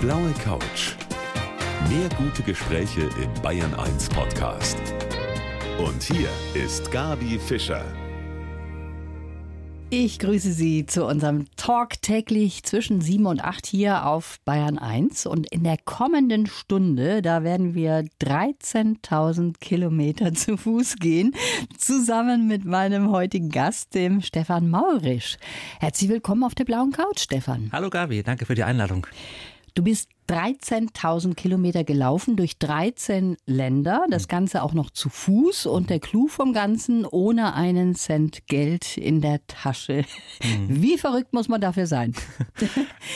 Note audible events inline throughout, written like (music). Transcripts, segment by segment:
blaue Couch. Mehr gute Gespräche im Bayern 1 Podcast. Und hier ist Gabi Fischer. Ich grüße Sie zu unserem Talk täglich zwischen 7 und 8 hier auf Bayern 1. Und in der kommenden Stunde, da werden wir 13.000 Kilometer (laughs) zu Fuß gehen, zusammen mit meinem heutigen Gast, dem Stefan Maurisch. Herzlich willkommen auf der blauen Couch, Stefan. Hallo Gabi, danke für die Einladung. Du bist 13.000 Kilometer gelaufen durch 13 Länder, das Ganze auch noch zu Fuß und der Clou vom Ganzen ohne einen Cent Geld in der Tasche. Mhm. Wie verrückt muss man dafür sein? (laughs)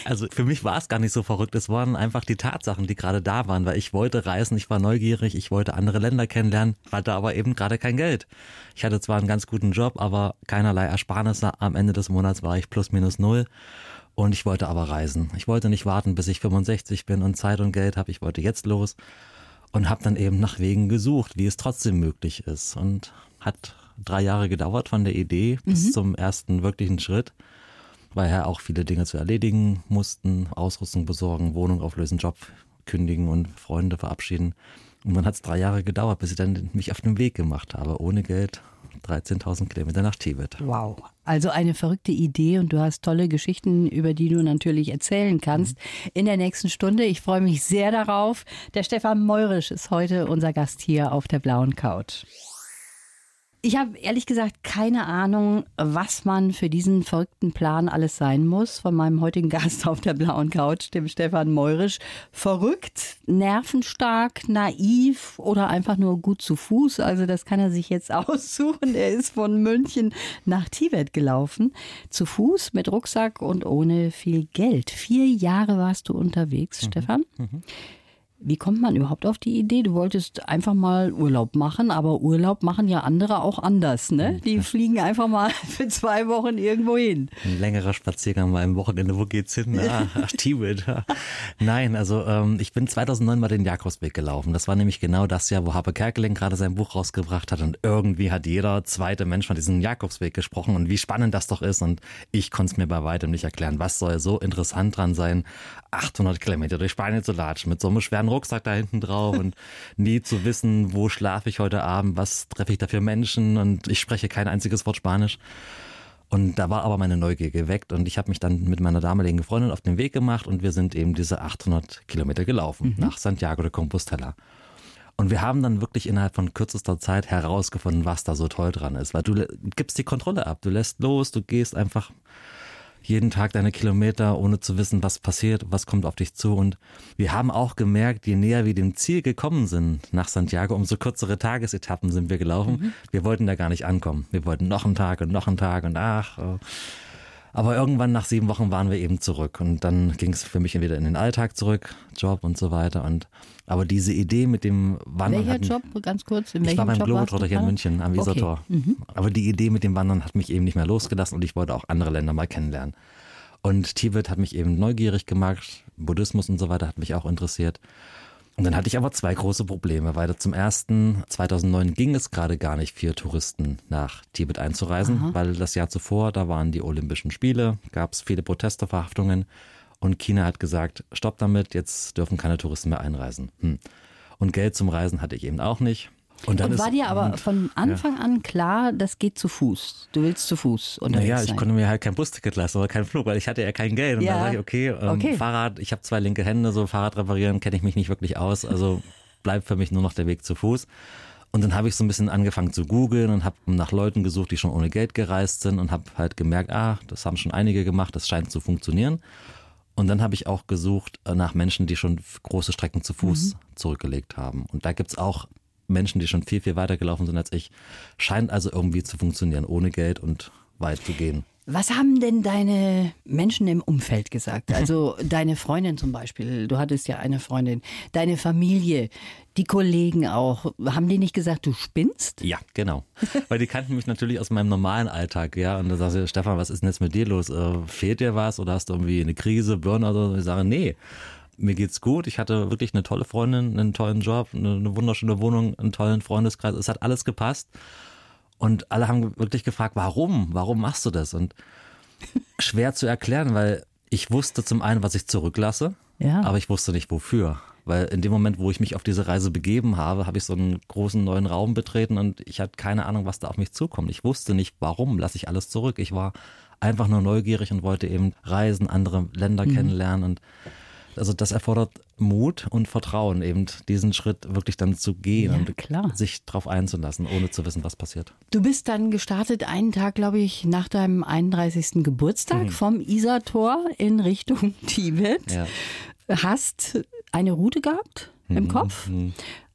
Also für mich war es gar nicht so verrückt, es waren einfach die Tatsachen, die gerade da waren, weil ich wollte reisen, ich war neugierig, ich wollte andere Länder kennenlernen, hatte aber eben gerade kein Geld. Ich hatte zwar einen ganz guten Job, aber keinerlei Ersparnisse. Am Ende des Monats war ich plus minus null. Und ich wollte aber reisen. Ich wollte nicht warten, bis ich 65 bin und Zeit und Geld habe. Ich wollte jetzt los und habe dann eben nach Wegen gesucht, wie es trotzdem möglich ist. Und hat drei Jahre gedauert von der Idee bis mhm. zum ersten wirklichen Schritt, weil ja auch viele Dinge zu erledigen mussten, Ausrüstung besorgen, Wohnung auflösen, Job kündigen und Freunde verabschieden. Und dann hat es drei Jahre gedauert, bis ich dann mich auf den Weg gemacht habe, ohne Geld, 13.000 Kilometer nach Tibet. Wow. Also eine verrückte Idee und du hast tolle Geschichten, über die du natürlich erzählen kannst mhm. in der nächsten Stunde. Ich freue mich sehr darauf. Der Stefan Meurisch ist heute unser Gast hier auf der blauen Couch. Ich habe ehrlich gesagt keine Ahnung, was man für diesen verrückten Plan alles sein muss. Von meinem heutigen (laughs) Gast auf der blauen Couch, dem Stefan Meurisch. Verrückt, nervenstark, naiv oder einfach nur gut zu Fuß. Also das kann er sich jetzt (laughs) aussuchen. Er ist von München nach Tibet gelaufen. Zu Fuß, mit Rucksack und ohne viel Geld. Vier Jahre warst du unterwegs, mhm. Stefan. Mhm. Wie kommt man überhaupt auf die Idee? Du wolltest einfach mal Urlaub machen, aber Urlaub machen ja andere auch anders, ne? Die fliegen einfach mal (laughs) für zwei Wochen irgendwo hin. Ein längerer Spaziergang mal am Wochenende. Wo geht's hin? Ah, (laughs) ach, Tibet. Nein, also ähm, ich bin 2009 mal den Jakobsweg gelaufen. Das war nämlich genau das Jahr, wo Harpe Kerkeling gerade sein Buch rausgebracht hat und irgendwie hat jeder zweite Mensch von diesem Jakobsweg gesprochen und wie spannend das doch ist und ich konnte es mir bei weitem nicht erklären. Was soll so interessant dran sein, 800 Kilometer durch Spanien zu latschen mit so einem schweren Rucksack da hinten drauf und nie zu wissen, wo schlafe ich heute Abend, was treffe ich da für Menschen und ich spreche kein einziges Wort Spanisch. Und da war aber meine Neugier geweckt und ich habe mich dann mit meiner damaligen Freundin auf den Weg gemacht und wir sind eben diese 800 Kilometer gelaufen mhm. nach Santiago de Compostela. Und wir haben dann wirklich innerhalb von kürzester Zeit herausgefunden, was da so toll dran ist, weil du gibst die Kontrolle ab, du lässt los, du gehst einfach jeden Tag deine Kilometer, ohne zu wissen, was passiert, was kommt auf dich zu. Und wir haben auch gemerkt, je näher wir dem Ziel gekommen sind nach Santiago, umso kürzere Tagesetappen sind wir gelaufen. Mhm. Wir wollten da gar nicht ankommen. Wir wollten noch einen Tag und noch einen Tag und ach. Oh. Aber irgendwann nach sieben Wochen waren wir eben zurück und dann ging es für mich wieder in den Alltag zurück, Job und so weiter. Und aber diese Idee mit dem Wandern. Welcher Job, ganz kurz? In ich war beim Globetrotter hier in München am Wesertor. Okay. Mhm. Aber die Idee mit dem Wandern hat mich eben nicht mehr losgelassen und ich wollte auch andere Länder mal kennenlernen. Und Tibet hat mich eben neugierig gemacht, Buddhismus und so weiter hat mich auch interessiert. Und dann hatte ich aber zwei große Probleme, weil zum ersten 2009 ging es gerade gar nicht für Touristen nach Tibet einzureisen, Aha. weil das Jahr zuvor, da waren die Olympischen Spiele, gab es viele Proteste, Verhaftungen und China hat gesagt, stopp damit, jetzt dürfen keine Touristen mehr einreisen. Hm. Und Geld zum Reisen hatte ich eben auch nicht. Und, dann und war dir aber von Anfang ja. an klar, das geht zu Fuß. Du willst zu Fuß unterwegs Naja, ich sein. konnte mir halt kein Busticket lassen oder keinen Flug, weil ich hatte ja kein Geld. Und ja. dann sage ich, okay, ähm, okay, Fahrrad, ich habe zwei linke Hände, so Fahrrad reparieren kenne ich mich nicht wirklich aus. Also bleibt für mich nur noch der Weg zu Fuß. Und dann habe ich so ein bisschen angefangen zu googeln und habe nach Leuten gesucht, die schon ohne Geld gereist sind und habe halt gemerkt, ah, das haben schon einige gemacht, das scheint zu funktionieren. Und dann habe ich auch gesucht äh, nach Menschen, die schon große Strecken zu Fuß mhm. zurückgelegt haben. Und da gibt's auch Menschen, die schon viel, viel weiter gelaufen sind als ich. Scheint also irgendwie zu funktionieren, ohne Geld und weit zu gehen. Was haben denn deine Menschen im Umfeld gesagt? Also (laughs) deine Freundin zum Beispiel, du hattest ja eine Freundin, deine Familie, die Kollegen auch. Haben die nicht gesagt, du spinnst? Ja, genau. Weil die kannten mich natürlich aus meinem normalen Alltag, ja. Und da sagst du, Stefan, was ist denn jetzt mit dir los? Äh, fehlt dir was oder hast du irgendwie eine Krise, Burnout? Und ich sage, nee mir geht's gut. Ich hatte wirklich eine tolle Freundin, einen tollen Job, eine, eine wunderschöne Wohnung, einen tollen Freundeskreis. Es hat alles gepasst. Und alle haben wirklich gefragt, warum? Warum machst du das? Und (laughs) schwer zu erklären, weil ich wusste zum einen, was ich zurücklasse. Ja. aber ich wusste nicht wofür. Weil in dem Moment, wo ich mich auf diese Reise begeben habe, habe ich so einen großen neuen Raum betreten und ich hatte keine Ahnung, was da auf mich zukommt. Ich wusste nicht, warum lasse ich alles zurück. Ich war einfach nur neugierig und wollte eben reisen, andere Länder Mhm. kennenlernen und also das erfordert Mut und Vertrauen, eben diesen Schritt wirklich dann zu gehen Ja, und klar. sich darauf einzulassen, ohne zu wissen, was passiert. Du bist dann gestartet einen Tag, glaube ich, nach deinem 31. Geburtstag vom Isartor in Richtung (laughs) Tibet. Ja. Hast eine Route gehabt im Kopf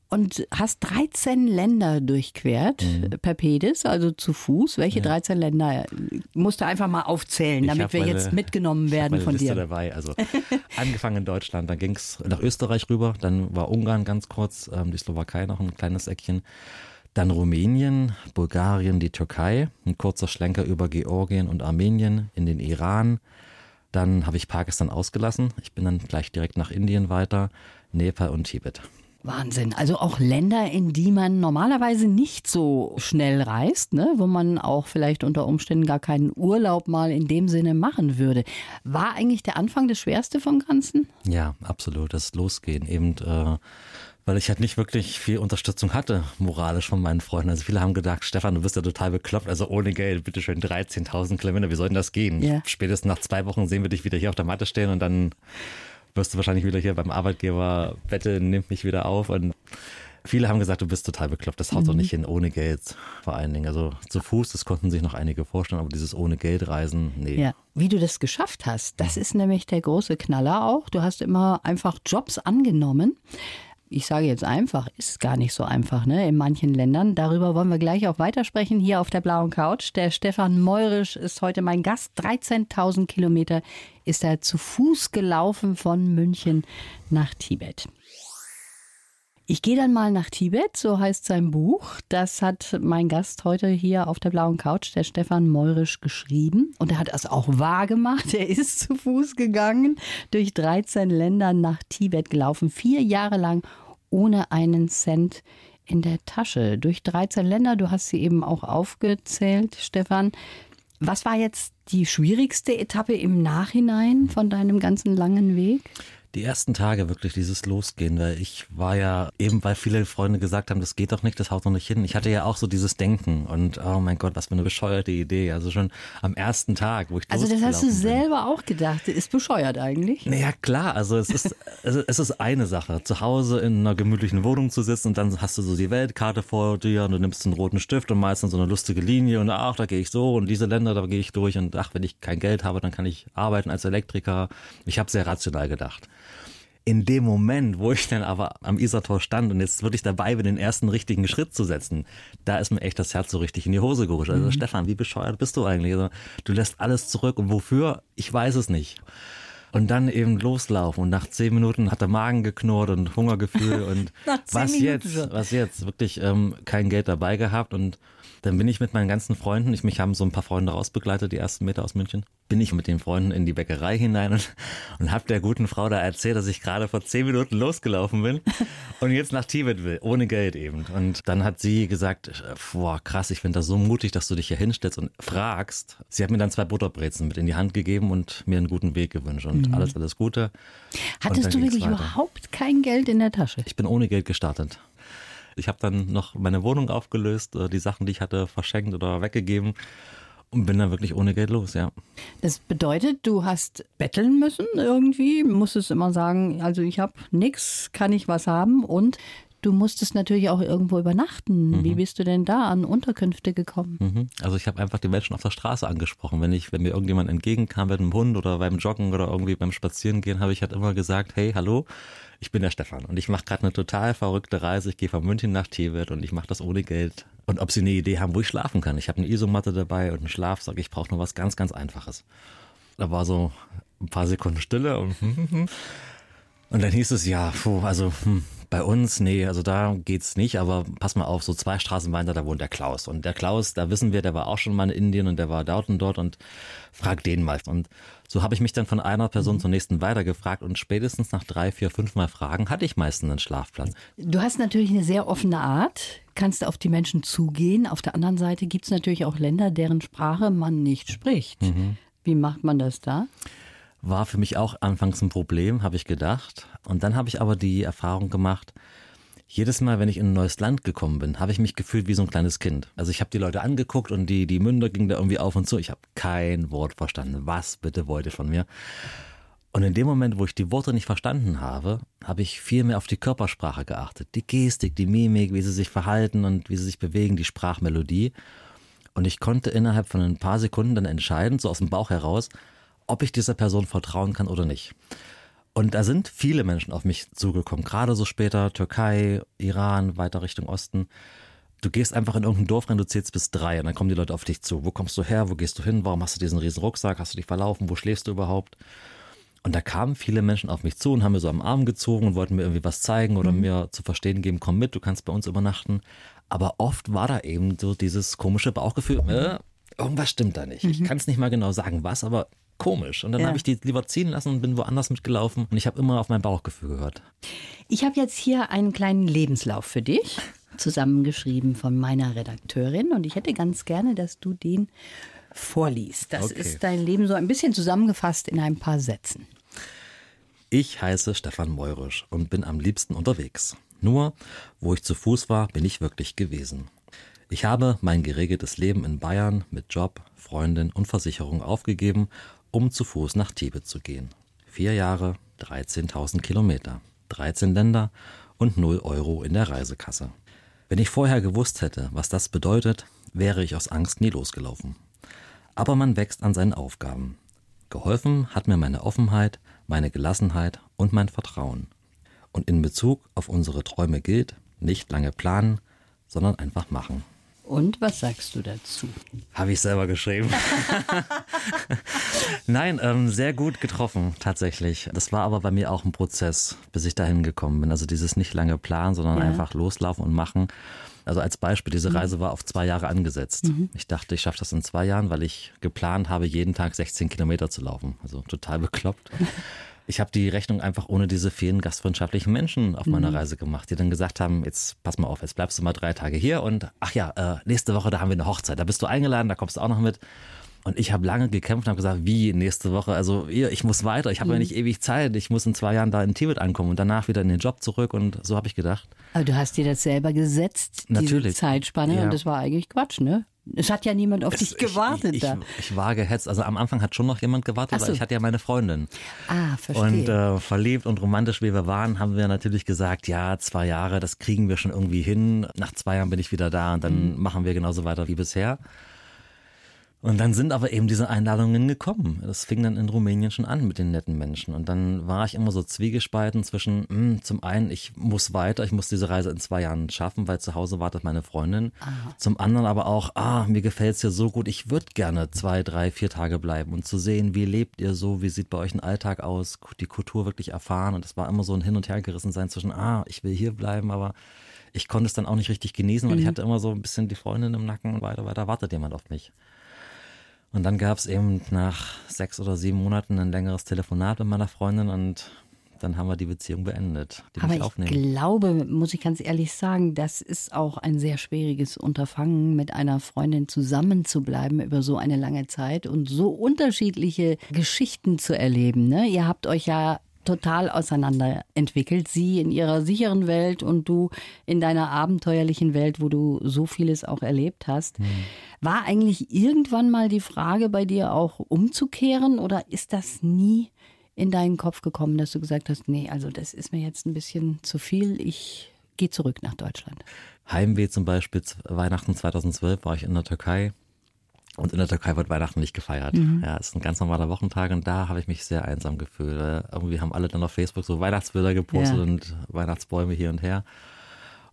und hast 13 Länder durchquert per Pedis, also zu Fuß. Welche 13 Länder? Musst du einfach mal aufzählen, Ich damit wir meine- jetzt mitgenommen werden von Liste dir. dabei. Also (laughs) angefangen in Deutschland, dann ging es nach Österreich rüber, dann war Ungarn ganz kurz, ähm, die Slowakei noch ein kleines Eckchen. Dann Rumänien, Bulgarien, die Türkei, ein kurzer Schlenker über Georgien und Armenien in den Iran. Dann habe ich Pakistan ausgelassen. Ich bin dann gleich direkt nach Indien weiter, Nepal und Tibet. Wahnsinn. Also auch Länder, in die man normalerweise nicht so schnell reist, ne? wo man auch vielleicht unter Umständen gar keinen Urlaub mal in dem Sinne machen würde. War eigentlich der Anfang das Schwerste vom Ganzen? Ja, absolut. Das Losgehen eben, äh, weil ich halt nicht wirklich viel Unterstützung hatte, moralisch von meinen Freunden. Also viele haben gedacht, Stefan, du bist ja total bekloppt, also ohne Geld, bitteschön 13.000 Kilometer, wie soll denn das gehen? Ja. Spätestens nach zwei Wochen sehen wir dich wieder hier auf der Matte stehen und dann wirst du wahrscheinlich wieder hier beim Arbeitgeber, Wette nimmt mich wieder auf und Viele haben gesagt, du bist total bekloppt, das haut doch nicht hin, ohne Geld vor allen Dingen. Also zu Fuß, das konnten sich noch einige vorstellen, aber dieses ohne Geld reisen, nee. Ja. Wie du das geschafft hast, das ist nämlich der große Knaller auch. Du hast immer einfach Jobs angenommen. Ich sage jetzt einfach, ist gar nicht so einfach, ne? In manchen Ländern. Darüber wollen wir gleich auch weitersprechen hier auf der blauen Couch. Der Stefan Meurisch ist heute mein Gast. 13.000 Kilometer ist er zu Fuß gelaufen von München nach Tibet. Ich gehe dann mal nach Tibet, so heißt sein Buch. Das hat mein Gast heute hier auf der blauen Couch, der Stefan Meurisch, geschrieben. Und er hat es auch wahr gemacht. (laughs) Er ist zu Fuß gegangen, durch 13 Länder nach Tibet gelaufen, vier Jahre lang ohne einen Cent in der Tasche. Durch 13 Länder, du hast sie eben auch aufgezählt, Stefan. Was war jetzt die schwierigste Etappe im Nachhinein von deinem ganzen langen Weg? Die ersten Tage wirklich dieses Losgehen, weil ich war ja eben, weil viele Freunde gesagt haben, das geht doch nicht, das haut doch nicht hin. Ich hatte ja auch so dieses Denken und oh mein Gott, was für eine bescheuerte Idee. Also schon am ersten Tag, wo ich Also das hast du bin. selber auch gedacht. Ist bescheuert eigentlich. Naja, klar, also es ist, (laughs) also es ist eine Sache, zu Hause in einer gemütlichen Wohnung zu sitzen und dann hast du so die Weltkarte vor dir und du nimmst einen roten Stift und dann so eine lustige Linie und ach, da gehe ich so und diese Länder, da gehe ich durch und ach, wenn ich kein Geld habe, dann kann ich arbeiten als Elektriker. Ich habe sehr rational gedacht. In dem Moment, wo ich dann aber am Isartor stand und jetzt wirklich dabei bin, den ersten richtigen Schritt zu setzen, da ist mir echt das Herz so richtig in die Hose gerutscht. Also Stefan, wie bescheuert bist du eigentlich? Also, du lässt alles zurück und wofür? Ich weiß es nicht. Und dann eben loslaufen und nach zehn Minuten hat der Magen geknurrt und Hungergefühl (laughs) und was Minuten jetzt? Was jetzt? Wirklich ähm, kein Geld dabei gehabt und dann bin ich mit meinen ganzen Freunden, ich mich haben so ein paar Freunde rausbegleitet, die ersten Meter aus München, bin ich mit den Freunden in die Bäckerei hinein und, und habe der guten Frau da erzählt, dass ich gerade vor zehn Minuten losgelaufen bin und jetzt nach Tibet will, ohne Geld eben. Und dann hat sie gesagt, boah krass, ich finde das so mutig, dass du dich hier hinstellst und fragst. Sie hat mir dann zwei Butterbrezen mit in die Hand gegeben und mir einen guten Weg gewünscht und alles, alles Gute. Hattest du wirklich weiter. überhaupt kein Geld in der Tasche? Ich bin ohne Geld gestartet. Ich habe dann noch meine Wohnung aufgelöst, äh, die Sachen, die ich hatte, verschenkt oder weggegeben und bin dann wirklich ohne Geld los, ja. Das bedeutet, du hast betteln müssen irgendwie, musstest immer sagen, also ich habe nichts, kann ich was haben und du musstest natürlich auch irgendwo übernachten. Wie bist du denn da an Unterkünfte gekommen? Mhm. Also ich habe einfach die Menschen auf der Straße angesprochen. Wenn ich, wenn mir irgendjemand entgegenkam mit einem Hund oder beim Joggen oder irgendwie beim Spazierengehen, habe ich halt immer gesagt, hey, hallo, ich bin der Stefan und ich mache gerade eine total verrückte Reise. Ich gehe von München nach Tibet und ich mache das ohne Geld. Und ob sie eine Idee haben, wo ich schlafen kann. Ich habe eine Isomatte dabei und einen Schlafsack. Ich brauche nur was ganz, ganz Einfaches. Da war so ein paar Sekunden Stille und (laughs) Und dann hieß es, ja, puh, also hm, bei uns, nee, also da geht's nicht, aber pass mal auf, so zwei Straßen weiter, da wohnt der Klaus. Und der Klaus, da wissen wir, der war auch schon mal in Indien und der war dort und dort und frag den mal. Und so habe ich mich dann von einer Person zur nächsten weitergefragt und spätestens nach drei, vier, fünf Mal Fragen hatte ich meistens einen Schlafplatz. Du hast natürlich eine sehr offene Art, kannst auf die Menschen zugehen. Auf der anderen Seite gibt es natürlich auch Länder, deren Sprache man nicht spricht. Wie macht man das da? War für mich auch anfangs ein Problem, habe ich gedacht. Und dann habe ich aber die Erfahrung gemacht, jedes Mal, wenn ich in ein neues Land gekommen bin, habe ich mich gefühlt wie so ein kleines Kind. Also ich habe die Leute angeguckt und die, die Münder gingen da irgendwie auf und zu. Ich habe kein Wort verstanden. Was bitte wollt ihr von mir? Und in dem Moment, wo ich die Worte nicht verstanden habe, habe ich viel mehr auf die Körpersprache geachtet. Die Gestik, die Mimik, wie sie sich verhalten und wie sie sich bewegen, die Sprachmelodie. Und ich konnte innerhalb von ein paar Sekunden dann entscheiden, so aus dem Bauch heraus, ob ich dieser Person vertrauen kann oder nicht. Und da sind viele Menschen auf mich zugekommen, gerade so später Türkei, Iran, weiter Richtung Osten. Du gehst einfach in irgendein Dorf rein, du zählst bis drei und dann kommen die Leute auf dich zu. Wo kommst du her? Wo gehst du hin? Warum hast du diesen riesen Rucksack? Hast du dich verlaufen? Wo schläfst du überhaupt? Und da kamen viele Menschen auf mich zu und haben mir so am Arm gezogen und wollten mir irgendwie was zeigen oder mhm. mir zu verstehen geben, komm mit, du kannst bei uns übernachten. Aber oft war da eben so dieses komische Bauchgefühl, äh, irgendwas stimmt da nicht. Mhm. Ich kann es nicht mal genau sagen, was, aber komisch. Und dann ja. habe ich die lieber ziehen lassen und bin woanders mitgelaufen. Und ich habe immer auf mein Bauchgefühl gehört. Ich habe jetzt hier einen kleinen Lebenslauf für dich, zusammengeschrieben von meiner Redakteurin. Und ich hätte ganz gerne, dass du den vorliest. Das okay. ist dein Leben so ein bisschen zusammengefasst in ein paar Sätzen. Ich heiße Stefan Meurisch und bin am liebsten unterwegs. Nur, wo ich zu Fuß war, bin ich wirklich gewesen. Ich habe mein geregeltes Leben in Bayern mit Job, Freundin und Versicherung aufgegeben um zu Fuß nach Tibet zu gehen. Vier Jahre, 13.000 Kilometer, 13 Länder und 0 Euro in der Reisekasse. Wenn ich vorher gewusst hätte, was das bedeutet, wäre ich aus Angst nie losgelaufen. Aber man wächst an seinen Aufgaben. Geholfen hat mir meine Offenheit, meine Gelassenheit und mein Vertrauen. Und in Bezug auf unsere Träume gilt, nicht lange planen, sondern einfach machen. Und was sagst du dazu? Habe ich selber geschrieben. (laughs) Nein, ähm, sehr gut getroffen, tatsächlich. Das war aber bei mir auch ein Prozess, bis ich dahin gekommen bin. Also dieses nicht lange planen, sondern ja. einfach loslaufen und machen. Also als Beispiel, diese mhm. Reise war auf zwei Jahre angesetzt. Mhm. Ich dachte, ich schaffe das in zwei Jahren, weil ich geplant habe, jeden Tag 16 Kilometer zu laufen. Also total bekloppt. (laughs) ich habe die Rechnung einfach ohne diese vielen gastfreundschaftlichen Menschen auf meiner mhm. Reise gemacht, die dann gesagt haben, jetzt pass mal auf, jetzt bleibst du mal drei Tage hier und ach ja, äh, nächste Woche, da haben wir eine Hochzeit, da bist du eingeladen, da kommst du auch noch mit. Und ich habe lange gekämpft und habe gesagt, wie nächste Woche? Also ich muss weiter, ich habe mhm. ja nicht ewig Zeit, ich muss in zwei Jahren da in Tibet ankommen und danach wieder in den Job zurück und so habe ich gedacht. Aber du hast dir das selber gesetzt, Natürlich. diese Zeitspanne ja. und das war eigentlich Quatsch, ne? Es hat ja niemand auf es, dich gewartet ich, da. Ich, ich, war gehetzt. Also am Anfang hat schon noch jemand gewartet, so. weil ich hatte ja meine Freundin. Ah, verstehe. Und äh, verliebt und romantisch wie wir waren, haben wir natürlich gesagt, ja, zwei Jahre, das kriegen wir schon irgendwie hin. Nach zwei Jahren bin ich wieder da und dann mhm. machen wir genauso weiter wie bisher. Und dann sind aber eben diese Einladungen gekommen. Das fing dann in Rumänien schon an mit den netten Menschen. Und dann war ich immer so zwiegespalten zwischen, mh, hm, zum einen, ich muss weiter, ich muss diese Reise in zwei Jahren schaffen, weil zu Hause wartet meine Freundin. Aha. Zum anderen aber auch, ah, mir gefällt es hier so gut, ich würde gerne zwei, drei, vier Tage bleiben und zu sehen, wie lebt ihr so, wie sieht bei euch ein Alltag aus, die Kultur wirklich erfahren. Und es war immer so ein Hin- und Hergerissen sein zwischen, ah, ich will hier bleiben, aber ich konnte es dann auch nicht richtig genießen, weil mhm. ich hatte immer so ein bisschen die Freundin im Nacken und weiter, weiter wartet jemand auf mich. Und dann gab es eben nach sechs oder sieben Monaten ein längeres Telefonat mit meiner Freundin und dann haben wir die Beziehung beendet. Die Aber ich aufnehmen. glaube, muss ich ganz ehrlich sagen, das ist auch ein sehr schwieriges Unterfangen, mit einer Freundin zusammenzubleiben über so eine lange Zeit und so unterschiedliche Geschichten zu erleben. Ne? Ihr habt euch ja total auseinander entwickelt. Sie in ihrer sicheren Welt und du in deiner abenteuerlichen Welt, wo du so vieles auch erlebt hast. Mhm. War eigentlich irgendwann mal die Frage bei dir auch umzukehren oder ist das nie in deinen Kopf gekommen, dass du gesagt hast, nee, also das ist mir jetzt ein bisschen zu viel, ich gehe zurück nach Deutschland? Heimweh zum Beispiel, Weihnachten 2012 war ich in der Türkei und in der Türkei wird Weihnachten nicht gefeiert. Mhm. Ja, es ist ein ganz normaler Wochentag und da habe ich mich sehr einsam gefühlt. Irgendwie haben alle dann auf Facebook so Weihnachtsbilder gepostet ja. und Weihnachtsbäume hier und her.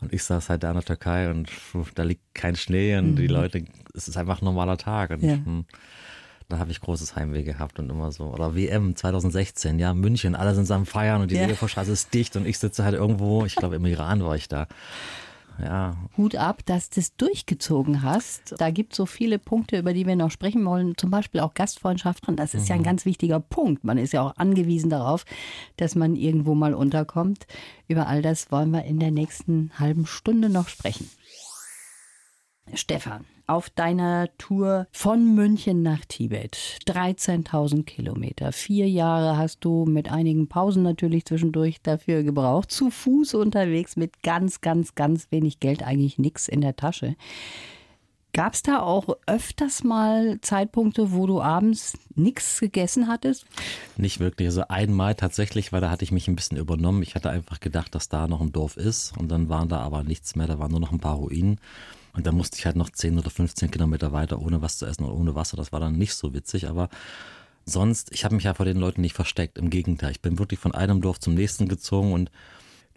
Und ich saß halt da in der Türkei und da liegt kein Schnee und mhm. die Leute, es ist einfach ein normaler Tag. Und ja. Hm, da habe ich großes Heimweh gehabt und immer so. Oder WM 2016, ja, München, alle sind am Feiern und die ja. Leopoldstraße ist dicht und ich sitze halt irgendwo, ich glaube im Iran war ich da ja. Hut ab, dass du es durchgezogen hast. Da gibt es so viele Punkte, über die wir noch sprechen wollen. Zum Beispiel auch Gastfreundschaften. Das ist mhm. ja ein mhm. ganz wichtiger Punkt. Man ist ja auch angewiesen darauf, dass man irgendwo mal unterkommt. Über all das wollen wir in der nächsten halben Stunde noch sprechen. Stefan, auf deiner Tour von München nach Tibet. 13.000 Kilometer. Vier Jahre hast du mit einigen Pausen natürlich zwischendurch dafür gebraucht. Zu Fuß unterwegs mit ganz, ganz, ganz wenig Geld, eigentlich nichts in der Tasche. Gab es da auch öfters mal Zeitpunkte, wo du abends nichts gegessen hattest? Nicht wirklich. Also einmal tatsächlich, weil da hatte ich mich ein bisschen übernommen. Ich hatte einfach gedacht, dass da noch ein Dorf ist und dann waren da aber nichts mehr. Da waren nur noch ein paar Ruinen. Und dann musste ich halt noch 10 oder 15 Kilometer weiter ohne was zu essen und ohne Wasser. Das war dann nicht so witzig, aber sonst, ich habe mich ja vor den Leuten nicht versteckt. Im Gegenteil, ich bin wirklich von einem Dorf zum nächsten gezogen und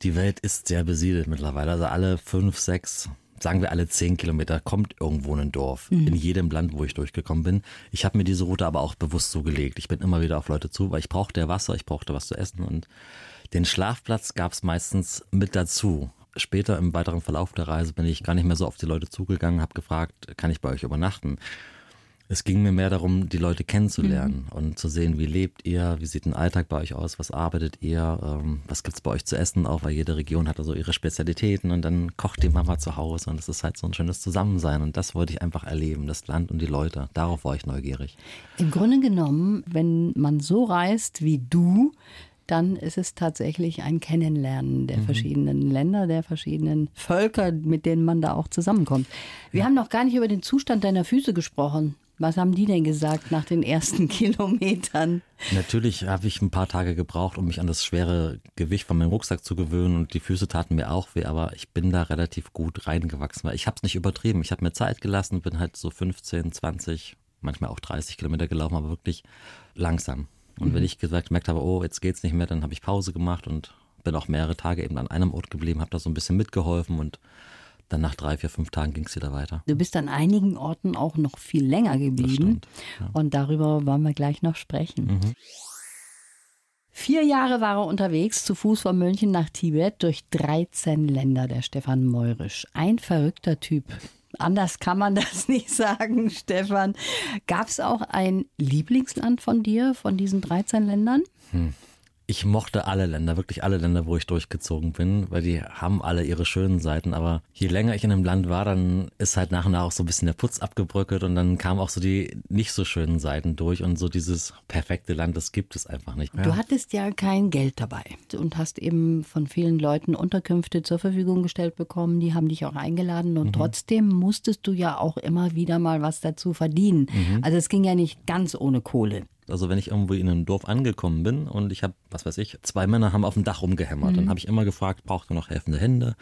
die Welt ist sehr besiedelt mittlerweile. Also alle fünf, sechs sagen wir alle zehn Kilometer, kommt irgendwo ein Dorf. Mhm. In jedem Land, wo ich durchgekommen bin. Ich habe mir diese Route aber auch bewusst so gelegt. Ich bin immer wieder auf Leute zu, weil ich brauchte Wasser, ich brauchte was zu essen und den Schlafplatz gab es meistens mit dazu. Später im weiteren Verlauf der Reise bin ich gar nicht mehr so auf die Leute zugegangen, habe gefragt, kann ich bei euch übernachten? Es ging mir mehr darum, die Leute kennenzulernen mhm. und zu sehen, wie lebt ihr, wie sieht ein Alltag bei euch aus, was arbeitet ihr, ähm, was gibt's bei euch zu essen, auch weil jede Region hat also ihre Spezialitäten und dann kocht die Mama zu Hause und es ist halt so ein schönes Zusammensein und das wollte ich einfach erleben, das Land und die Leute. Darauf war ich neugierig. Im Grunde genommen, wenn man so reist wie du, dann ist es tatsächlich ein Kennenlernen der mhm. verschiedenen Länder, der verschiedenen Völker, mit denen man da auch zusammenkommt. Wir ja. haben noch gar nicht über den Zustand deiner Füße gesprochen. Was haben die denn gesagt nach den ersten (laughs) Kilometern? Natürlich habe ich ein paar Tage gebraucht, um mich an das schwere Gewicht von meinem Rucksack zu gewöhnen und die Füße taten mir auch weh, aber ich bin da relativ gut reingewachsen, weil ich habe es nicht übertrieben. Ich habe mir Zeit gelassen, bin halt so 15, 20, manchmal auch 30 Kilometer gelaufen, aber wirklich langsam. Und mhm. wenn ich gesagt gemerkt habe, oh, jetzt geht's nicht mehr, dann habe ich Pause gemacht und bin auch mehrere Tage eben an einem Ort geblieben, habe da so ein bisschen mitgeholfen und dann nach drei, vier, fünf Tagen ging es wieder weiter. Du bist an einigen Orten auch noch viel länger geblieben. Ja. Und darüber wollen wir gleich noch sprechen. Mhm. Vier Jahre war er unterwegs, zu Fuß von München nach Tibet, durch 13 Länder, der Stefan Meurisch. Ein verrückter Typ. Anders kann man (laughs) das nicht sagen, Stefan. Gab es auch ein Lieblingsland von dir, von diesen 13 Ländern? Hm ich mochte alle Länder, wirklich alle Länder, wo ich durchgezogen bin, weil die haben alle ihre schönen Seiten. Aber je länger ich in einem Land war, dann ist halt nach und nach auch so ein bisschen der Putz abgebröckelt und dann kamen auch so die nicht so schönen Seiten durch und so dieses perfekte Land, das gibt es einfach nicht mehr. Du hattest ja kein Geld dabei und hast eben von vielen Leuten Unterkünfte zur Verfügung gestellt bekommen. Die haben dich auch eingeladen und mhm. trotzdem musstest du ja auch immer wieder mal was dazu verdienen. Mhm. Also es ging ja nicht ganz ohne Kohle. Also wenn ich irgendwo in einem Dorf angekommen bin und ich habe, was weiß ich, zwei Männer haben auf dem Dach rumgehämmert, mhm. dann habe ich immer gefragt, braucht ihr noch helfende Hände?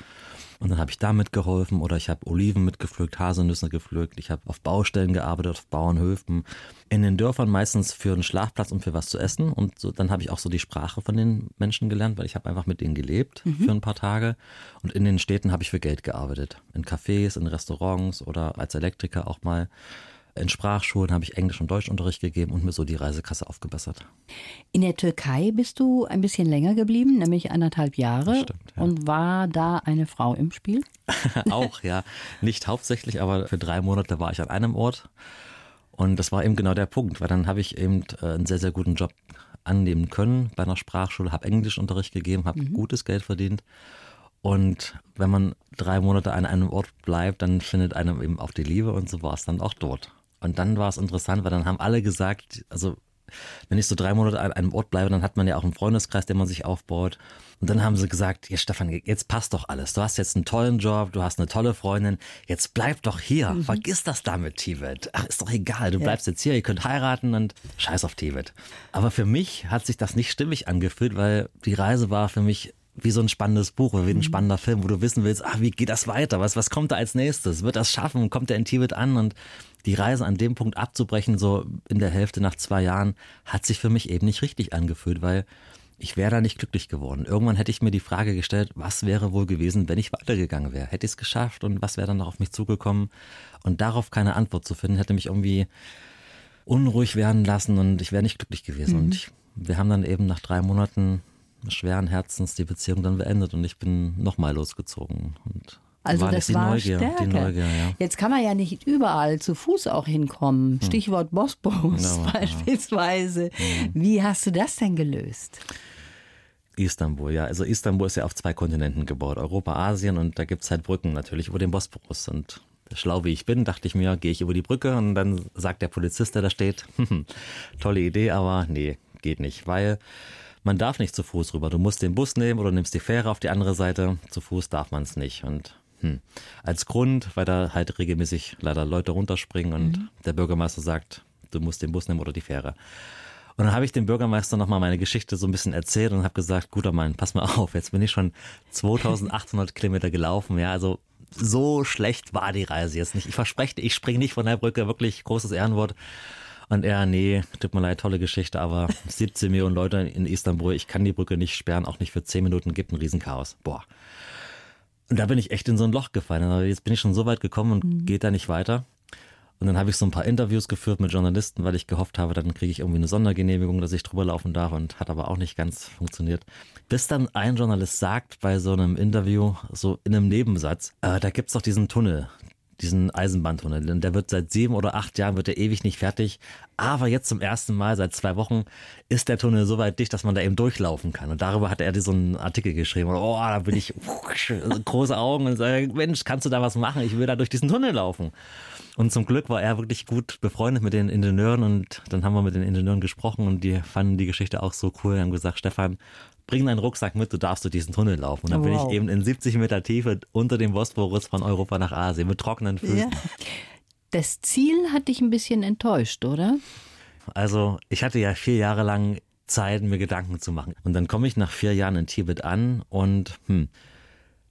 Und dann habe ich damit geholfen oder ich habe Oliven mitgepflückt, Haselnüsse gepflückt, ich habe auf Baustellen gearbeitet, auf Bauernhöfen. In den Dörfern meistens für einen Schlafplatz und für was zu essen. Und so, dann habe ich auch so die Sprache von den Menschen gelernt, weil ich habe einfach mit denen gelebt mhm. für ein paar Tage. Und in den Städten habe ich für Geld gearbeitet. In Cafés, in Restaurants oder als Elektriker auch mal. In Sprachschulen habe ich Englisch- und Deutschunterricht gegeben und mir so die Reisekasse aufgebessert. In der Türkei bist du ein bisschen länger geblieben, nämlich anderthalb Jahre. Stimmt, ja. Und war da eine Frau im Spiel? (laughs) Auch, ja. Nicht hauptsächlich, aber für drei Monate war ich an einem Ort. Und das war eben genau der Punkt, weil dann habe ich eben äh, einen sehr, sehr guten Job annehmen können bei einer Sprachschule, habe Englischunterricht gegeben, habe mhm. gutes Geld verdient. Und wenn man drei Monate an einem Ort bleibt, dann findet einem eben auch die Liebe und so war es dann auch dort. Und dann war es interessant, weil dann haben alle gesagt, also wenn ich so drei Monate an einem Ort bleibe, dann hat man ja auch einen Freundeskreis, den man sich aufbaut. Und dann haben sie gesagt, ja Stefan, jetzt passt doch alles. Du hast jetzt einen tollen Job, du hast eine tolle Freundin, jetzt bleib doch hier. Mhm. Vergiss das da mit Tibet. Ach, ist doch egal, du ja. bleibst jetzt hier, ihr könnt heiraten und scheiß auf Tibet. Aber für mich hat sich das nicht stimmig angefühlt, weil die Reise war für mich wie so ein spannendes Buch oder wie ein mhm. spannender Film, wo du wissen willst, ach, wie geht das weiter? Was, was kommt da als nächstes? Wird das schaffen? Kommt er in Tibet an? Und die Reise an dem Punkt abzubrechen, so in der Hälfte nach zwei Jahren, hat sich für mich eben nicht richtig angefühlt, weil ich wäre da nicht glücklich geworden. Irgendwann hätte ich mir die Frage gestellt, was wäre wohl gewesen, wenn ich weitergegangen wäre? Hätte ich es geschafft und was wäre dann noch auf mich zugekommen? Und darauf keine Antwort zu finden, hätte mich irgendwie unruhig werden lassen und ich wäre nicht glücklich gewesen. Mhm. Und ich, wir haben dann eben nach drei Monaten schweren Herzens die Beziehung dann beendet und ich bin nochmal losgezogen und also war das war Neugier, Stärke. Neugier, ja. Jetzt kann man ja nicht überall zu Fuß auch hinkommen. Hm. Stichwort Bosporus genau, (laughs) beispielsweise. Ja. Wie hast du das denn gelöst? Istanbul, ja. Also Istanbul ist ja auf zwei Kontinenten gebaut, Europa, Asien und da gibt es halt Brücken natürlich über den Bosporus. Und schlau wie ich bin, dachte ich mir, gehe ich über die Brücke und dann sagt der Polizist, der da steht, (laughs) tolle Idee, aber nee, geht nicht, weil man darf nicht zu Fuß rüber. Du musst den Bus nehmen oder nimmst die Fähre auf die andere Seite. Zu Fuß darf man es nicht. Und hm, als Grund, weil da halt regelmäßig leider Leute runterspringen und mhm. der Bürgermeister sagt, du musst den Bus nehmen oder die Fähre. Und dann habe ich dem Bürgermeister nochmal meine Geschichte so ein bisschen erzählt und habe gesagt, guter Mann, pass mal auf, jetzt bin ich schon 2800 Kilometer gelaufen, ja, also so schlecht war die Reise jetzt nicht. Ich verspreche, ich springe nicht von der Brücke, wirklich großes Ehrenwort. Und er, nee, tut mir leid, tolle Geschichte, aber 17 Millionen Leute in Istanbul, ich kann die Brücke nicht sperren, auch nicht für 10 Minuten, gibt ein Riesenchaos. Boah. Und da bin ich echt in so ein Loch gefallen. Also jetzt bin ich schon so weit gekommen und mhm. geht da nicht weiter. Und dann habe ich so ein paar Interviews geführt mit Journalisten, weil ich gehofft habe, dann kriege ich irgendwie eine Sondergenehmigung, dass ich drüber laufen darf und hat aber auch nicht ganz funktioniert. Bis dann ein Journalist sagt bei so einem Interview, so in einem Nebensatz, äh, da gibt's doch diesen Tunnel, diesen Eisenbahntunnel. Denn der wird seit sieben oder acht Jahren wird er ewig nicht fertig. Aber jetzt zum ersten Mal seit zwei Wochen ist der Tunnel so weit dicht, dass man da eben durchlaufen kann. Und darüber hat er so einen Artikel geschrieben. Und, oh, da bin ich (laughs) große Augen und sage, Mensch, kannst du da was machen? Ich will da durch diesen Tunnel laufen. Und zum Glück war er wirklich gut befreundet mit den Ingenieuren und dann haben wir mit den Ingenieuren gesprochen und die fanden die Geschichte auch so cool. Die haben gesagt, Stefan, bring deinen Rucksack mit, du darfst durch diesen Tunnel laufen. Und dann wow. bin ich eben in 70 Meter Tiefe unter dem Bosporus von Europa nach Asien mit trockenen Füßen. Ja. Das Ziel hat dich ein bisschen enttäuscht, oder? Also ich hatte ja vier Jahre lang Zeit, mir Gedanken zu machen. Und dann komme ich nach vier Jahren in Tibet an und hm,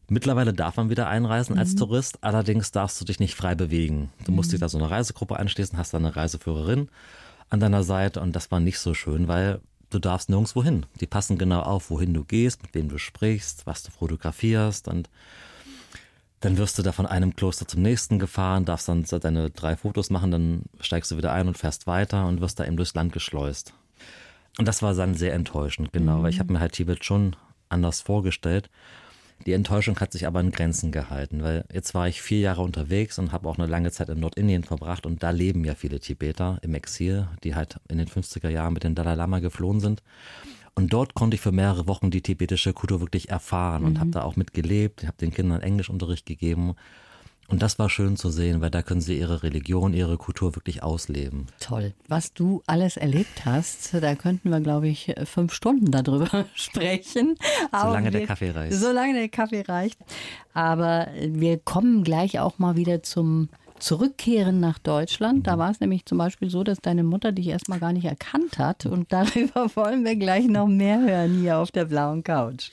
Mittlerweile darf man wieder einreisen mhm. als Tourist, allerdings darfst du dich nicht frei bewegen. Du musst mhm. dich da so eine Reisegruppe anschließen, hast da eine Reiseführerin an deiner Seite und das war nicht so schön, weil du darfst nirgendwo hin. Die passen genau auf, wohin du gehst, mit wem du sprichst, was du fotografierst und dann wirst du da von einem Kloster zum nächsten gefahren, darfst dann deine drei Fotos machen, dann steigst du wieder ein und fährst weiter und wirst da eben durchs Land geschleust. Und das war dann sehr enttäuschend, genau, mhm. weil ich habe mir halt Tibet schon anders vorgestellt. Die Enttäuschung hat sich aber in Grenzen gehalten, weil jetzt war ich vier Jahre unterwegs und habe auch eine lange Zeit in Nordindien verbracht und da leben ja viele Tibeter im Exil, die halt in den 50er Jahren mit dem Dalai Lama geflohen sind. Und dort konnte ich für mehrere Wochen die tibetische Kultur wirklich erfahren und mhm. habe da auch mitgelebt, habe den Kindern Englischunterricht gegeben und das war schön zu sehen, weil da können sie ihre Religion, ihre Kultur wirklich ausleben. Toll. Was du alles erlebt hast, da könnten wir, glaube ich, fünf Stunden darüber (laughs) sprechen. Solange wir, der Kaffee reicht. Solange der Kaffee reicht. Aber wir kommen gleich auch mal wieder zum Zurückkehren nach Deutschland. Da mhm. war es nämlich zum Beispiel so, dass deine Mutter dich erstmal gar nicht erkannt hat. Und (laughs) darüber wollen wir gleich noch mehr hören hier auf der blauen Couch.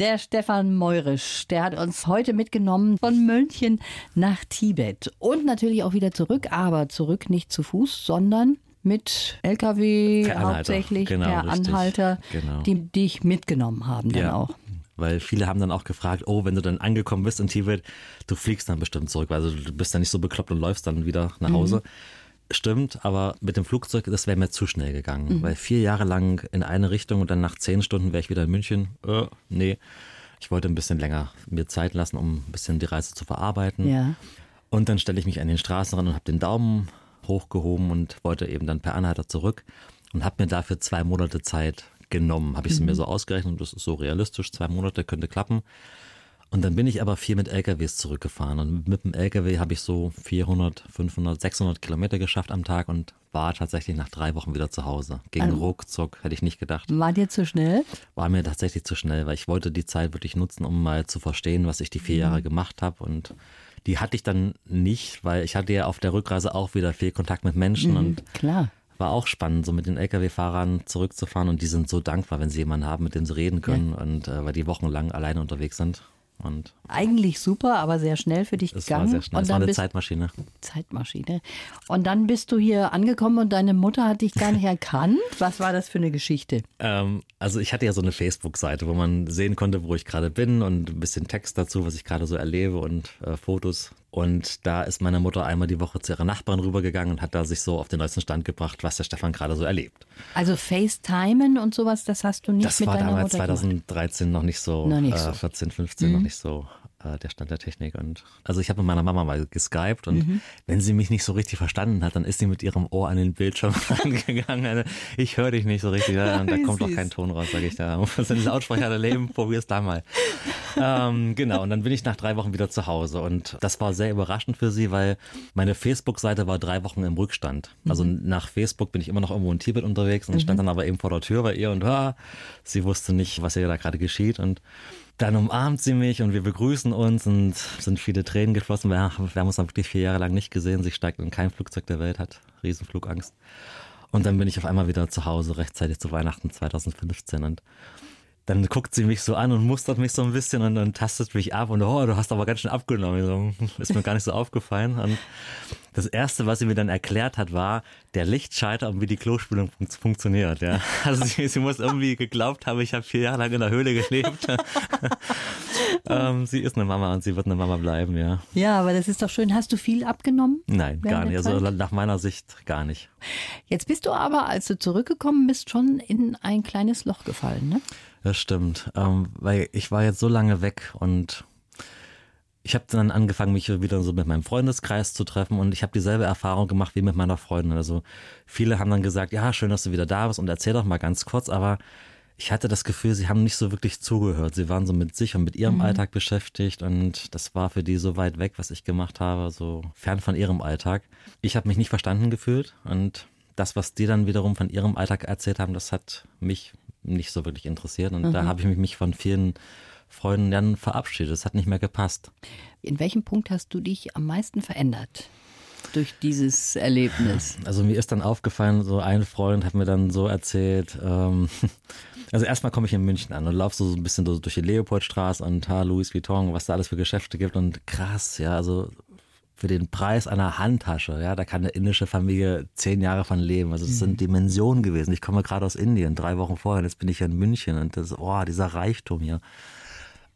Der Stefan Meurisch, der hat uns heute mitgenommen von München nach Tibet und natürlich auch wieder zurück, aber zurück nicht zu Fuß, sondern mit LKW hauptsächlich genau, per richtig. Anhalter, genau. die dich mitgenommen haben dann ja. auch. Weil viele haben dann auch gefragt, oh, wenn du dann angekommen bist in Tibet, du fliegst dann bestimmt zurück, weil also du bist dann nicht so bekloppt und läufst dann wieder nach Hause. Mhm. Stimmt, aber mit dem Flugzeug, das wäre mir zu schnell gegangen. Mhm. Weil vier Jahre lang in eine Richtung und dann nach zehn Stunden wäre ich wieder in München. Äh, nee, ich wollte ein bisschen länger mir Zeit lassen, um ein bisschen die Reise zu verarbeiten. Ja. Und dann stelle ich mich an den Straßenrand und habe den Daumen hochgehoben und wollte eben dann per Anhalter zurück und habe mir dafür zwei Monate Zeit genommen. Habe ich es mhm. mir so ausgerechnet, das ist so realistisch, zwei Monate könnte klappen. Und dann bin ich aber viel mit LKWs zurückgefahren. Und mit dem LKW habe ich so 400, 500, 600 Kilometer geschafft am Tag und war tatsächlich nach drei Wochen wieder zu Hause. Ging also, ruckzuck, hätte ich nicht gedacht. War dir zu schnell? War mir tatsächlich zu schnell, weil ich wollte die Zeit wirklich nutzen, um mal zu verstehen, was ich die vier mhm. Jahre gemacht habe. Und die hatte ich dann nicht, weil ich hatte ja auf der Rückreise auch wieder viel Kontakt mit Menschen. Mhm, und klar war auch spannend, so mit den Lkw-Fahrern zurückzufahren und die sind so dankbar, wenn sie jemanden haben, mit dem sie reden können ja. und äh, weil die wochenlang alleine unterwegs sind. Und Eigentlich super, aber sehr schnell für dich es gegangen. War sehr schnell. Und es war eine Zeitmaschine. Zeitmaschine. Und dann bist du hier angekommen und deine Mutter hat dich gar (laughs) nicht erkannt. Was war das für eine Geschichte? Ähm, also ich hatte ja so eine Facebook-Seite, wo man sehen konnte, wo ich gerade bin und ein bisschen Text dazu, was ich gerade so erlebe und äh, Fotos. Und da ist meine Mutter einmal die Woche zu ihrer Nachbarin rübergegangen und hat da sich so auf den neuesten Stand gebracht, was der Stefan gerade so erlebt. Also FaceTimen und sowas, das hast du nicht das mit deiner Mutter Das war damals 2013 noch nicht so, noch nicht so. Äh, 14, 15 mhm. noch nicht so äh, der Stand der Technik. Und also ich habe mit meiner Mama mal geskypt und mhm. wenn sie mich nicht so richtig verstanden hat, dann ist sie mit ihrem Ohr an den Bildschirm (laughs) rangegangen. Also ich höre dich nicht so richtig, und da (laughs) kommt doch kein Ton raus, sage ich da. (laughs) Was sind Lautsprecher der Leben? Probier's da mal. ähm, genau, und dann bin ich nach drei Wochen wieder zu Hause und das war sehr überraschend für sie, weil meine Facebook-Seite war drei Wochen im Rückstand. Also mhm. nach Facebook bin ich immer noch irgendwo in Tibet unterwegs und mhm. stand dann aber eben vor der Tür bei ihr und ah, sie wusste nicht, was ihr da gerade geschieht und dann umarmt sie mich und wir begrüßen uns und sind viele Tränen geflossen. Wir, wir haben uns dann wirklich vier Jahre lang nicht gesehen. Sie steigt in kein Flugzeug der Welt, hat Riesenflugangst. Und dann bin ich auf einmal wieder zu Hause, rechtzeitig zu Weihnachten 2015. Und dann guckt sie mich so an und mustert mich so ein bisschen und dann tastet mich ab und oh, du hast aber ganz schön abgenommen. Ist mir gar nicht so aufgefallen. Und das erste, was sie mir dann erklärt hat, war der Lichtschalter und wie die Klospülung fun funktioniert. Ja. (laughs) Also sie, sie, muss irgendwie geglaubt haben, ich habe vier Jahre lang in der Höhle gelebt. (laughs) ähm, sie ist eine Mama und sie wird eine Mama bleiben, ja. Ja, aber das ist doch schön. Hast du viel abgenommen? Nein, gar nicht. Also nach meiner Sicht gar nicht. Jetzt bist du aber, als du zurückgekommen bist, schon in ein kleines Loch gefallen, ne? Das stimmt, ähm, weil ich war jetzt so lange weg und ich habe dann angefangen, mich wieder so mit meinem Freundeskreis zu treffen und ich habe dieselbe Erfahrung gemacht wie mit meiner Freundin. Also viele haben dann gesagt, ja, schön, dass du wieder da bist und erzähl doch mal ganz kurz, aber ich hatte das Gefühl, sie haben nicht so wirklich zugehört. Sie waren so mit sich und mit ihrem mhm. Alltag beschäftigt und das war für die so weit weg, was ich gemacht habe, so fern von ihrem Alltag. Ich habe mich nicht verstanden gefühlt und das, was die dann wiederum von ihrem Alltag erzählt haben, das hat mich nicht so wirklich interessiert. Und mhm. da habe ich mich von vielen Freunden dann verabschiedet. Es hat nicht mehr gepasst. In welchem Punkt hast du dich am meisten verändert? durch dieses Erlebnis? Also mir ist dann aufgefallen, so ein Freund hat mir dann so erzählt, ähm, (laughs) also erstmal komme ich in München an und laufe so ein bisschen durch die Leopoldstraße und ha, Louis Vuitton, was da alles für Geschäfte gibt und krass, ja, also für den Preis einer Handtasche, ja, da kann eine indische Familie zehn Jahre von leben. Also es sind mhm. Dimensionen gewesen. Ich komme gerade aus Indien, drei Wochen vorher, jetzt bin ich in München und das, oh, dieser Reichtum hier.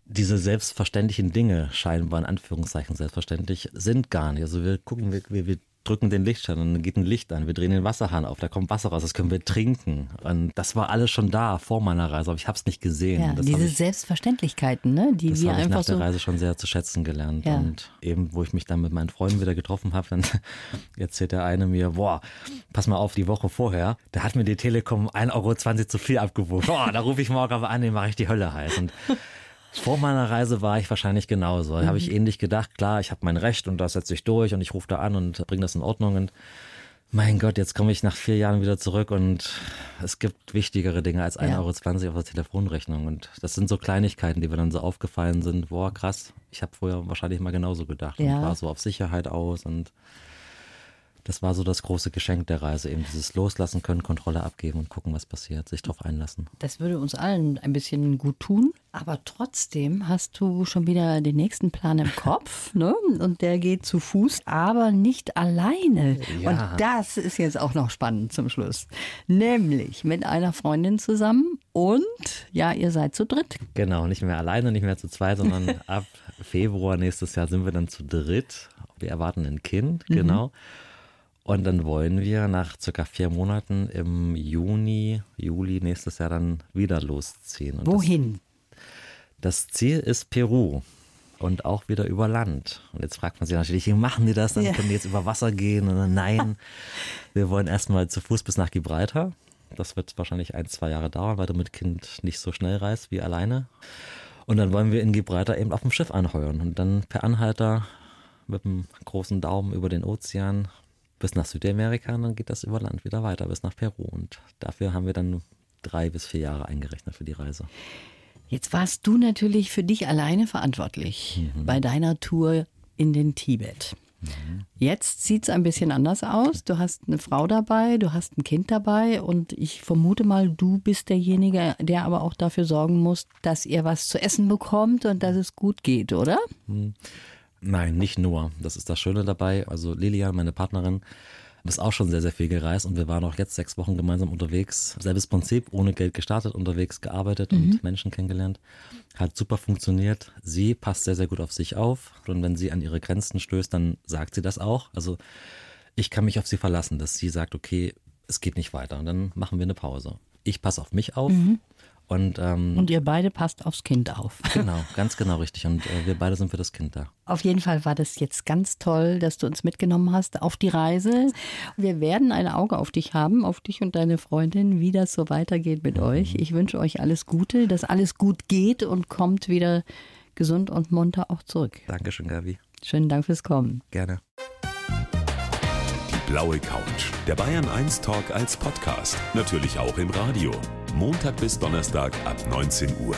Diese selbstverständlichen Dinge, scheinbar in Anführungszeichen selbstverständlich, sind gar nicht. Also wir gucken, wir, wir drücken den Lichtschein und dann geht ein Licht an. Wir drehen den Wasserhahn auf, da kommt Wasser raus, das können wir trinken. Und das war alles schon da vor meiner Reise, aber ich habe es nicht gesehen. Ja, das diese ich, Selbstverständlichkeiten, ne, die wir einfach ich nach der Reise schon sehr zu schätzen gelernt. Ja. Und eben, wo ich mich dann mit meinen Freunden wieder getroffen habe, dann (laughs) erzählt der eine mir, boah, pass mal auf, die Woche vorher, da hat mir die Telekom 1,20 Euro zu viel abgebucht. Boah, da rufe ich morgen aber an, den mache ich die Hölle heiß. Und vor meiner Reise war ich wahrscheinlich genauso. Da mhm. habe ich ähnlich gedacht, klar, ich habe mein Recht und das setze ich durch und ich rufe da an und bringe das in Ordnung. Und mein Gott, jetzt komme ich nach vier Jahren wieder zurück und es gibt wichtigere Dinge als 1,20 ja. Euro auf der Telefonrechnung. Und das sind so Kleinigkeiten, die mir dann so aufgefallen sind. Boah, krass, ich habe vorher wahrscheinlich mal genauso gedacht ja. und war so auf Sicherheit aus und das war so das große Geschenk der Reise, eben dieses Loslassen können, Kontrolle abgeben und gucken, was passiert, sich darauf einlassen. Das würde uns allen ein bisschen gut tun, aber trotzdem hast du schon wieder den nächsten Plan im Kopf, (laughs) ne? Und der geht zu Fuß, aber nicht alleine. Ja. Und das ist jetzt auch noch spannend zum Schluss. Nämlich mit einer Freundin zusammen und ja, ihr seid zu dritt. Genau, nicht mehr alleine, nicht mehr zu zweit, sondern (laughs) ab Februar nächstes Jahr sind wir dann zu dritt. Wir erwarten ein Kind, mhm. Und dann wollen wir nach circa vier Monaten im Juni, Juli nächstes Jahr dann wieder losziehen. Und Wohin? Das, das, Ziel ist Peru und auch wieder über Land. Und jetzt fragt man sich natürlich, wie machen die das? Dann ja. können die jetzt über Wasser gehen? Und nein, (laughs) wir wollen erstmal zu Fuß bis nach Gibraltar. Das wird wahrscheinlich ein, zwei Jahre dauern, weil du mit Kind nicht so schnell reist wie alleine. Und dann wollen wir in Gibraltar eben auf dem Schiff anheuern und dann per Anhalter mit einem großen Daumen über den Ozean bis nach Südamerika und dann geht das über Land wieder weiter bis nach Peru. Und dafür haben wir dann drei bis vier Jahre eingerechnet für die Reise. Jetzt warst du natürlich für dich alleine verantwortlich mhm. bei deiner Tour in den Tibet. Mhm. Jetzt sieht es ein bisschen anders aus. Du hast eine Frau dabei, du hast ein Kind dabei und ich vermute mal, du bist derjenige, der aber auch dafür sorgen muss, dass ihr was zu essen bekommt und dass es gut geht, oder? Mhm. Nein, nicht nur. Das ist das Schöne dabei. Also Lilian, meine Partnerin, ist auch schon sehr, sehr viel gereist und wir waren auch jetzt sechs Wochen gemeinsam unterwegs. Selbes Prinzip, ohne Geld gestartet, unterwegs gearbeitet mhm. und Menschen kennengelernt. Hat super funktioniert. Sie passt sehr, sehr gut auf sich auf und wenn sie an ihre Grenzen stößt, dann sagt sie das auch. Also ich kann mich auf sie verlassen, dass sie sagt, okay, es geht nicht weiter und dann machen wir eine Pause. ich passe auf mich auf. Und, ähm, Und ihr beide passt aufs Kind auf. (laughs) genau, ganz genau richtig. Und äh, wir beide sind für das Kind da. Auf jeden Fall war das jetzt ganz toll, dass du uns mitgenommen hast auf die Reise. Wir werden ein Auge auf dich haben, auf dich und deine Freundin, wie das so weitergeht mit euch. Ich wünsche euch alles Gute, dass alles gut geht und kommt wieder gesund und munter auch zurück. Dankeschön, Gabi. Schönen Dank fürs Kommen. Gerne. Die blaue Couch. Der Bayern 1 Talk als Podcast. Natürlich auch im Radio. Montag bis Donnerstag ab 19 Uhr.